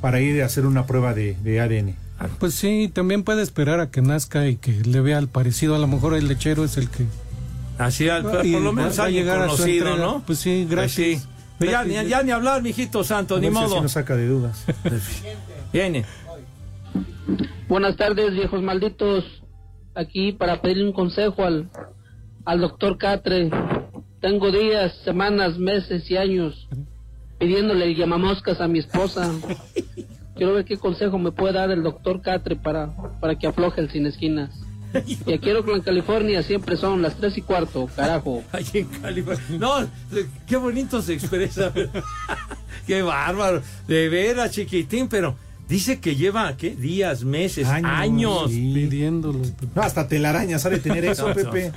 para ir a hacer una prueba de, de ADN. Pues sí, también puede esperar a que nazca y que le vea el parecido. A lo mejor el lechero es el que. Así, al- por lo menos va a alguien llegar a su conocido. ¿no? Pues sí, gracias. sí. Ya, ni, ya ni hablar, mijito santo, ni si modo. nos saca de dudas. *laughs* Viene. Buenas tardes, viejos malditos. Aquí para pedirle un consejo al, al doctor Catre. Tengo días, semanas, meses y años pidiéndole el llamamoscas a mi esposa. *laughs* Quiero ver qué consejo me puede dar el doctor Catre para, para que afloje el sin esquinas. *laughs* Y aquí en California, siempre son las tres y cuarto, carajo. *laughs* Ahí en California. No, qué bonito se expresa. *laughs* qué bárbaro. De veras, chiquitín, pero dice que lleva, ¿qué? Días, meses, años. sí. Pidiéndolo. No, hasta telaraña sabe tener eso, No, no. Pepe.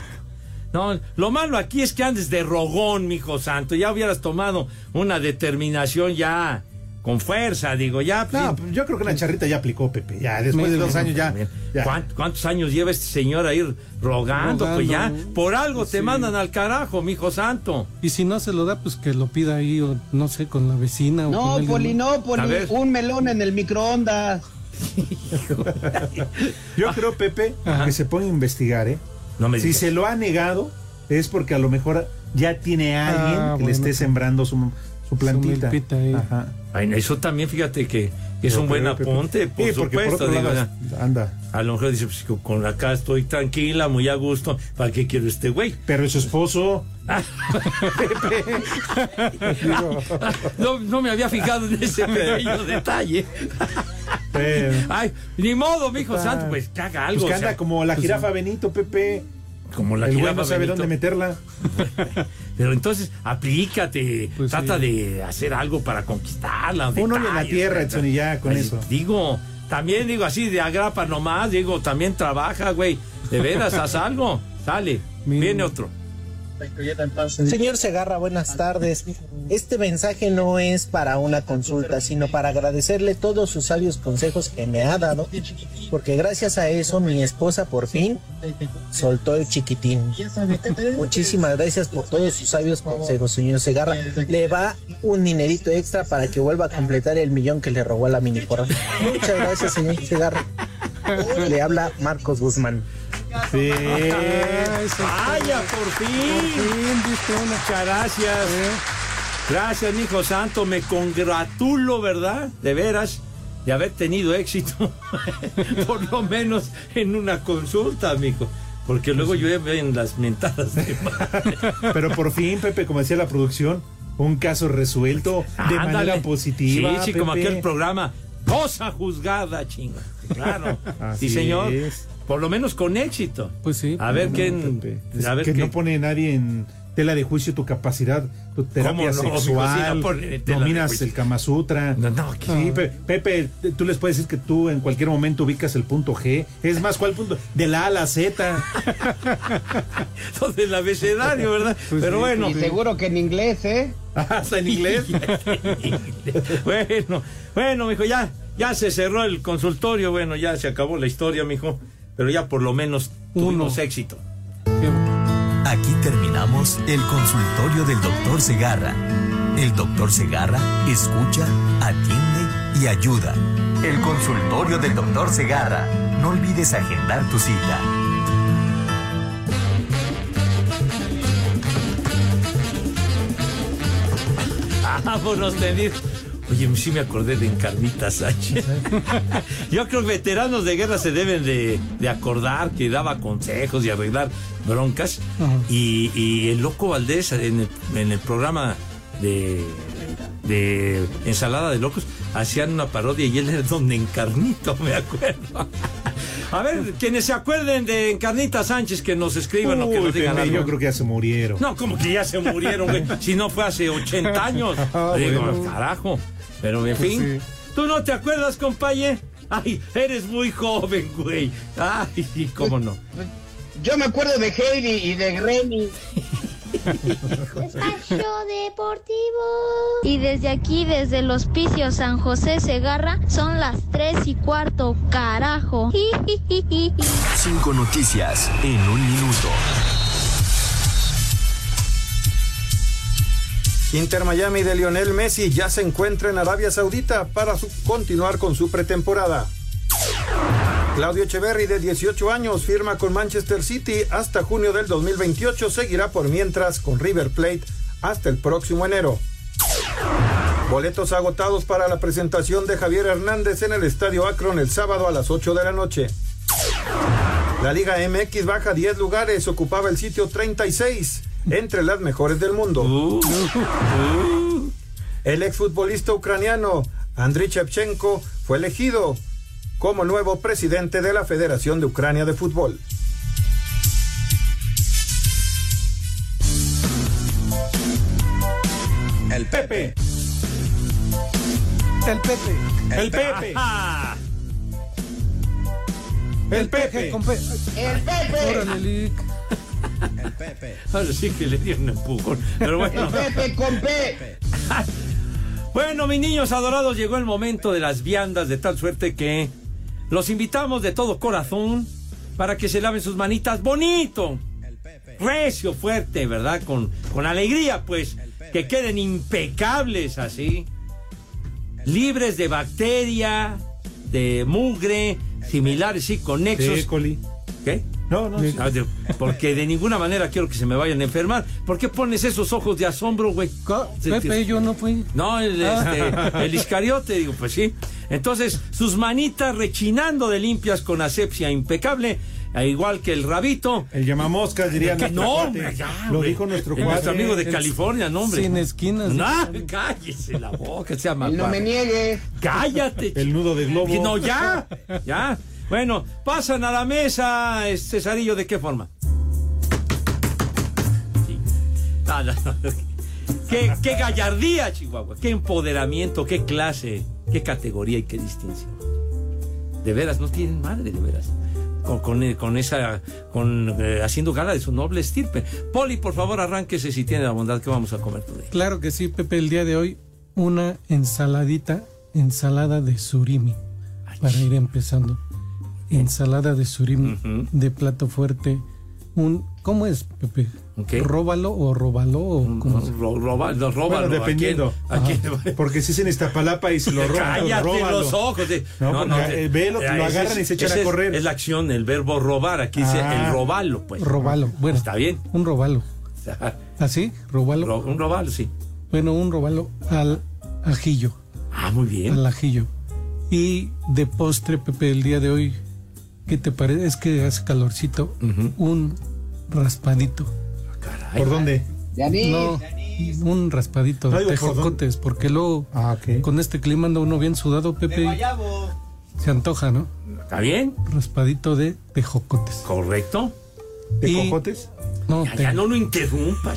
No, lo malo aquí es que andes de rogón, mijo santo. Ya hubieras tomado una determinación ya con fuerza, digo, ya. No, pues, yo creo que la charrita ya aplicó, Pepe. Ya, después de dos años ya. ya. ¿Cuán- ¿Cuántos años lleva este señor a ir rogando? Rogando. Pues ya, por algo te Sí. mandan al carajo, mijo santo. Y si no se lo da, pues que lo pida ahí, o no sé, con la vecina. No, Poli, no, Poli, un melón en el microondas. *laughs* Yo creo, Pepe, que se ponga a investigar, ¿eh? No me si digas. se lo ha negado, es porque a lo mejor ya tiene a alguien Ah, que le esté sembrando su, su plantita. ahí. Ajá. Eso también fíjate que es un buen apunte, por Sí, por supuesto. digo, lado, anda. a lo mejor dice, pues con- acá estoy tranquila, muy a gusto. ¿Para qué quiero este güey? Pero es su esposo. *laughs* no, no me había fijado en ese *laughs* pequeño detalle. Pero- Ay, ni modo, mijo santo, pues que haga algo. Pues que o sea, anda como la pues, jirafa Benito, Pepe. Como la El güey no sabe Benito. dónde meterla. *laughs* Pero entonces, aplícate, Pues trata sí. de hacer algo para conquistarla. Uno en la tierra. Edson, y ya con Ay, eso. Digo, también digo así de agrapa nomás, digo, también trabaja, güey. De veras, haz algo. Sale, viene otro. Señor Segarra, buenas tardes. Este mensaje no es para una consulta, sino para agradecerle todos sus sabios consejos que me ha dado, porque gracias a eso mi esposa por fin soltó el chiquitín. Muchísimas gracias por todos sus sabios consejos, señor Segarra. Le va un dinerito extra para que vuelva a completar el millón que le robó a la miniporra. *laughs* Muchas gracias, señor Segarra. *laughs* Le habla Marcos Guzmán. Sí. ¡Vaya, por fin! Muchas gracias. Gracias, mijo santo. Me congratulo, ¿verdad? De veras, de haber tenido éxito. *laughs* por lo menos en una consulta, mijo. Porque luego llueven las mentadas de madre. *laughs* Pero por fin, Pepe, como decía la producción, un caso resuelto de Ándale. manera positiva. Sí, sí, como aquel programa. Cosa juzgada, chinga. Claro. *laughs* Así sí, señor. es. Por lo menos con éxito. Pues sí. A ver No, quién. Pepe, es A ver que qué- no pone nadie en tela de juicio tu capacidad, tu terapia no, sexual, de dominas el Kama Sutra. No, no, Sí, Pe- Pepe, tú les puedes decir que tú en cualquier momento ubicas el punto G. Es más, ¿cuál punto? De la A a la Z. *laughs* Todo del abecedario, ¿verdad? Pues Pero sí, bueno. Y seguro que en inglés, ¿eh? *laughs* Hasta en inglés. *laughs* bueno, bueno, mijo, ya, ya se cerró el consultorio, bueno, ya se acabó la historia, mijo. Pero ya por lo menos tuvimos éxito. Aquí terminamos el consultorio del doctor Segarra. El doctor Segarra escucha, atiende y ayuda. El consultorio del doctor Segarra. No olvides agendar tu cita. Vámonos, Tenir. Oye, sí me acordé de Encarnita Sánchez. *laughs* Yo creo que veteranos de guerra se deben de, de acordar que daba consejos y arreglar broncas. Y, y el loco Valdés en el, en el programa de, de Ensalada de Locos hacían una parodia y él era don Encarnito, me acuerdo. A ver, quienes se acuerden de Encarnita Sánchez que nos escriban o que Uy, nos digan algo. yo creo que ya se murieron. No, como que ya se murieron, güey. *laughs* Si no fue hace 80 años. Ah, Digo, bueno. carajo. Pero en Pues fin. ¿Tú no te acuerdas, compañero? Ay, eres muy joven, güey. Ay, cómo no. Yo me acuerdo de Heidi y de Remy. *laughs* Espacio Deportivo. Y desde aquí, desde el hospicio San José Segarra, son las 3 y cuarto, carajo. Cinco noticias en un minuto. Inter Miami de Lionel Messi ya se encuentra en Arabia Saudita para su- continuar con su pretemporada. Claudio Echeverry, de 18 años, firma con Manchester City hasta junio del 2028. Seguirá por mientras con River Plate hasta el próximo enero. Boletos agotados para la presentación de Javier Hernández en el Estadio Akron el sábado a las 8 de la noche. La Liga MX baja 10 lugares, ocupaba el sitio 36 entre las mejores del mundo. El exfutbolista ucraniano Andriy Shevchenko fue elegido como nuevo presidente de la Federación de Ucrania de Fútbol. El Pepe. El Pepe. El Pepe. El Pepe. Con Pe- El Pepe. Órale, Lick. Ahora sí que le dieron un empujón. Pero bueno. El Pepe con P. Bueno, mis niños adorados, llegó el momento de las viandas de tal suerte que los invitamos de todo corazón para que se laven sus manitas bonito. Recio, fuerte, ¿verdad? Con, con alegría, pues. Que queden impecables así. Libres de bacteria, de mugre, similares y conexos. ¿Qué? No, no. Ah, de- Porque de ninguna manera quiero que se me vayan a enfermar. ¿Por qué pones esos ojos de asombro, güey? Pepe, yo no fui. No, el, Ah. este, el iscariote, digo, pues sí. Entonces, sus manitas rechinando de limpias con asepsia impecable, a igual que el rabito. El llamamoscas, diría Que nuestro no, hombre, ya, Lo dijo nuestro Es cuate. amigo de El- California, no, hombre. Sin esquinas. No, *laughs* cállese la boca, sea El no me niegue. Cállate. El nudo de globo. No, ya, ya. Bueno, pasan a la mesa, Cesarillo, ¿de qué forma? Sí. No, no, no. ¿Qué, qué gallardía, Chihuahua, qué empoderamiento, qué clase, qué categoría y qué distinción. De veras, no tienen madre, de veras. Con, con, eh, con esa, con, eh, haciendo gala de su noble estirpe. Poli, por favor, arránquese si tiene la bondad que vamos a comer today. Claro que sí, Pepe, el día de hoy una ensaladita, ensalada de surimi, para ir empezando. Ensalada de surimi, de plato fuerte. Un, ¿Cómo es, Pepe? ¿Róbalo o robalo o cómo se- Ro- roba- no, róbalo, Bueno, ¿a dependiendo. quién? ¿A quién? *laughs* Porque si es en Iztapalapa y se lo roban, Cállate róbalo. los ojos. de- No, porque, te- eh, velo, te lo agarran es- y se echan a correr. Es, la acción, el verbo robar. Aquí dice Ah. el robalo, pues. Robalo, bueno. Está bien. Un robalo. *laughs* ¿Así? ¿Robalo? Ro- un robalo, sí. Bueno, un robalo al ajillo. Ah, muy bien. Al ajillo. Y de postre, Pepe, el día de hoy, ¿qué te parece? Es que hace calorcito. Un raspadito. ¿Por dónde? No, un raspadito de tejocotes, porque luego con este clima anda uno bien sudado, Pepe. Se antoja, ¿no? ¿Está bien? Raspadito de tejocotes. Correcto. Y- cojotes? No, Ya, te- ya no lo interrumpas.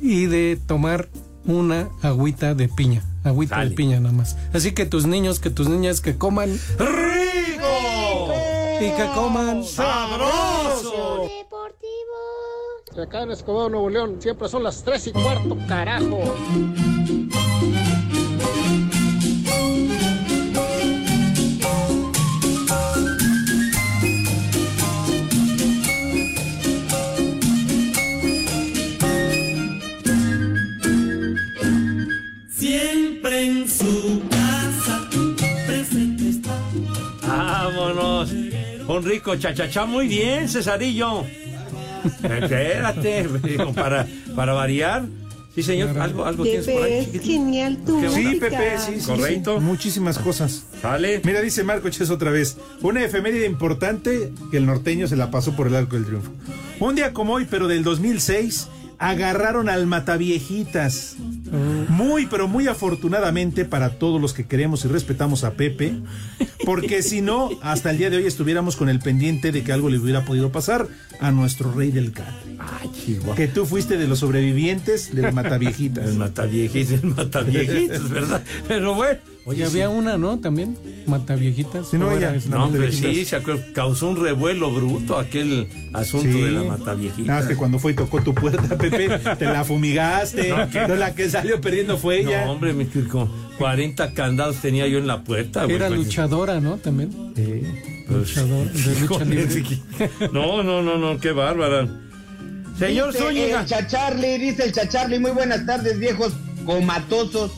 y de tomar una agüita de piña. Agüita de piña nada más. Así que tus niños, que tus niñas que coman ¡Rico! y que coman ¡Sabroso! Acá en Escobedo, Nuevo León, siempre son las 3 y cuarto, carajo. Un rico chachachá. Muy bien, Cesarillo. Espérate, digo, para, para variar. Sí, señor. Algo, algo tienes por ahí. genial tu Sí, música. Pepe, sí, sí. Correcto. sí. Muchísimas cosas. Sale. Mira, dice Marco Ches otra vez. Una efeméride importante que el norteño se la pasó por el arco del triunfo. Un día como hoy, pero del 2006, agarraron al Mataviejitas. Muy, pero muy afortunadamente para todos los que queremos y respetamos a Pepe. Porque si no, hasta el día de hoy estuviéramos con el pendiente de que algo le hubiera podido pasar a nuestro rey del catre. Que tú fuiste de los sobrevivientes del Mataviejitas. El Mataviejitas, el Mataviejitas, *laughs* ¿verdad? Pero bueno. Oye, había una, ¿no? También, Mataviejitas. Sí, no, ¿o ella-? No, hombre, sí, se acuerda, causó un revuelo bruto aquel asunto Sí. de la Mataviejita. Nada que cuando fue y tocó tu puerta, *laughs* Pepe, te la fumigaste. No, la que salió perdiendo fue ella. No, hombre, mi- con 40 candados tenía yo en la puerta. Era luchadora, ¿no? También. pues, Luchador, de *laughs* lucha libre. sí. No, no, no, no, qué bárbara. Señor Dice Zúñiga. El Chacharli, dice el Chacharli, muy buenas tardes, viejos comatosos.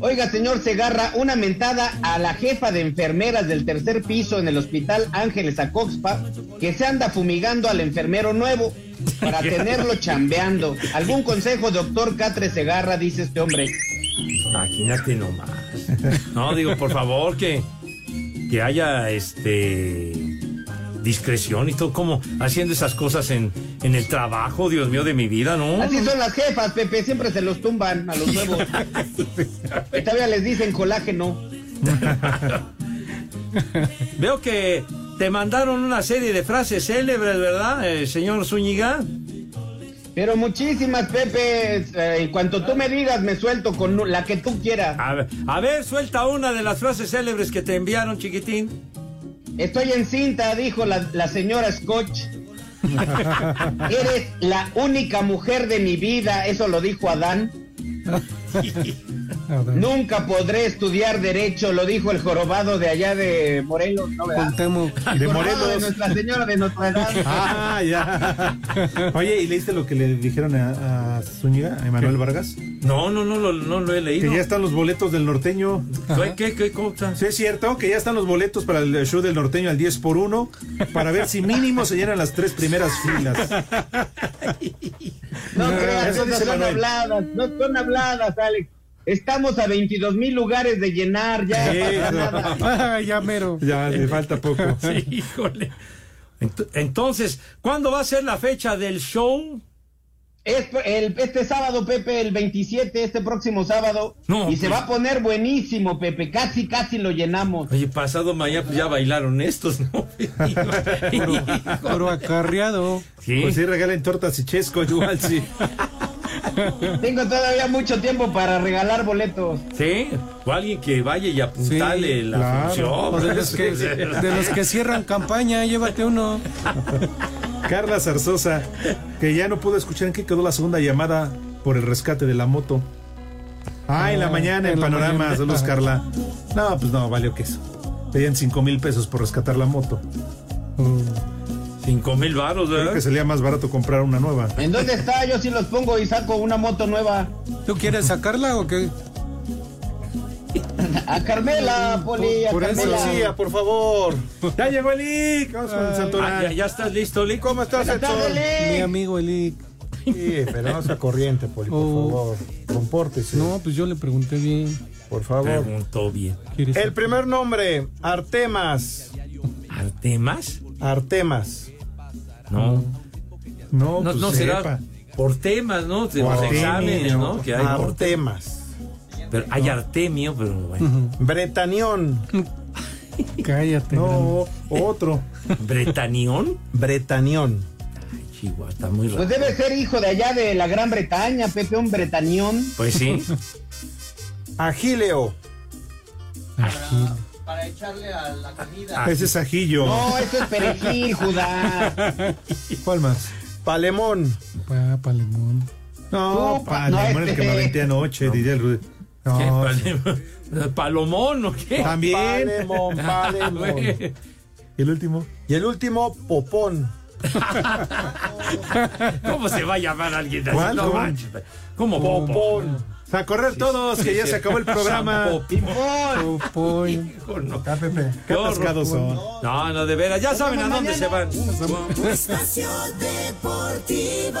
Oiga, señor Segarra, una mentada a la jefa de enfermeras del tercer piso en el hospital Ángeles Acoxpa, que se anda fumigando al enfermero nuevo para *laughs* tenerlo chambeando. ¿Algún consejo, doctor Catre Segarra? Dice este hombre. Imagínate nomás. No, digo, por favor, que, que haya este discreción y todo, como haciendo esas cosas en, en el trabajo, Dios mío, de mi vida, ¿no? Así son las jefas, Pepe, siempre se los tumban a los nuevos. *laughs* Y todavía les dicen colágeno. *laughs* Veo que te mandaron una serie de frases célebres, ¿verdad, eh, señor Zúñiga? Pero muchísimas, Pepe. eh, en cuanto tú me digas, me suelto con la que tú quieras. A ver, a ver, suelta una de las frases célebres que te enviaron, chiquitín. Estoy encinta, dijo la, la señora Scotch. *laughs* Eres la única mujer de mi vida, eso lo dijo Adán. *laughs* Nunca podré estudiar derecho, lo dijo el jorobado de allá de Morelos, ¿no. El De Morelos. de Nuestra Señora de Notre Dame. *laughs* Ah, ya. Oye, ¿y leíste lo que le dijeron a, a Zúñiga, a Emanuel Vargas? No, no, no, lo- no lo he leído. Que ya están los boletos del norteño. ¿Qué, qué, qué cosa? Sí, es cierto, que ya están los boletos para el show del norteño al 10 por 1 para ver si mínimo se llenan las tres primeras filas. No creas, Eso esas dice son habladas, no son habladas, Alex. Estamos a 22 mil lugares de llenar ya. Nada. *laughs* Ah, ya mero. Ya, le falta poco. *laughs* Sí, híjole. Ent- Entonces, ¿cuándo va a ser la fecha del show? Es el, este sábado, Pepe, el 27, este próximo sábado. No, y se pues- va a poner buenísimo, Pepe. Casi, casi lo llenamos. Oye, pasado mañana pues ya bailaron estos, ¿no? *laughs* Puro acarreado. Sí. Pues sí, regalen tortas y chesco, igual sí. *laughs* Tengo todavía mucho tiempo para regalar boletos. ¿Sí? O alguien que vaya y apuntale Sí, la claro. función. De los, que, de los que cierran campaña, llévate uno. *laughs* Carla Zarzosa, que ya no pudo escuchar en qué quedó la segunda llamada por el rescate de la moto. Ah, en la Ah, mañana en Panorama, mañana. saludos. Carla. No, pues no, valió que eso. Pedían cinco mil pesos por rescatar la moto. Cinco mil Creo ¿verdad? que salía más barato comprar una nueva. ¿En dónde *laughs* está? Yo sí los pongo y saco una moto nueva. ¿Tú quieres sacarla o qué? A Carmela, Poli, a Por eso, Carmela. Lucía, por favor. Ya llegó el IC. Vamos con el Santoral. Ah, ya, ya estás listo, Lico. ¿Cómo estás? Lee. Mi amigo Elic. Sí, pero no sea corriente, Poli, por Oh. favor. Compórtese. No, pues yo le pregunté bien. por favor. Preguntó bien. ¿Quieres El primer nombre, Artemas. ¿Artemas? Artemas. No. No, No, pues no será sepa. por temas, ¿no? De los Artemio. exámenes, ¿no? Que hay por Artemas. Pero hay Artemio, pero bueno. Bretanión. *laughs* Cállate. No, otro. ¿Bretanión? Bretanión. Ay, Chihuahua, está muy raro. Pues debe ser hijo de allá de la Gran Bretaña, Pepe, un bretañón. Pues sí. Agileo. Para echarle a la comida. Ah, Ese es ajillo. No, eso es perejil, Judá. *laughs* ¿Cuál más? Palemón. Pa, palemón. No, No, Palemón no, el este- que me aventé anoche, diría el Rudy. ¿Qué? No, Pale- ¿Palomón o qué? también. Palemón, palemón. Güey. ¿Y el último? Y el último, popón. *laughs* *laughs* ¿Cómo se va a llamar alguien así? ¿Cuál? No ¿Cómo? manches. ¿Cómo Popón. A correr todos, que ya se acabó el programa. Qué atascados son. no, no, de veras. Ya saben a dónde se van. Espacio Deportivo.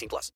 18 plus.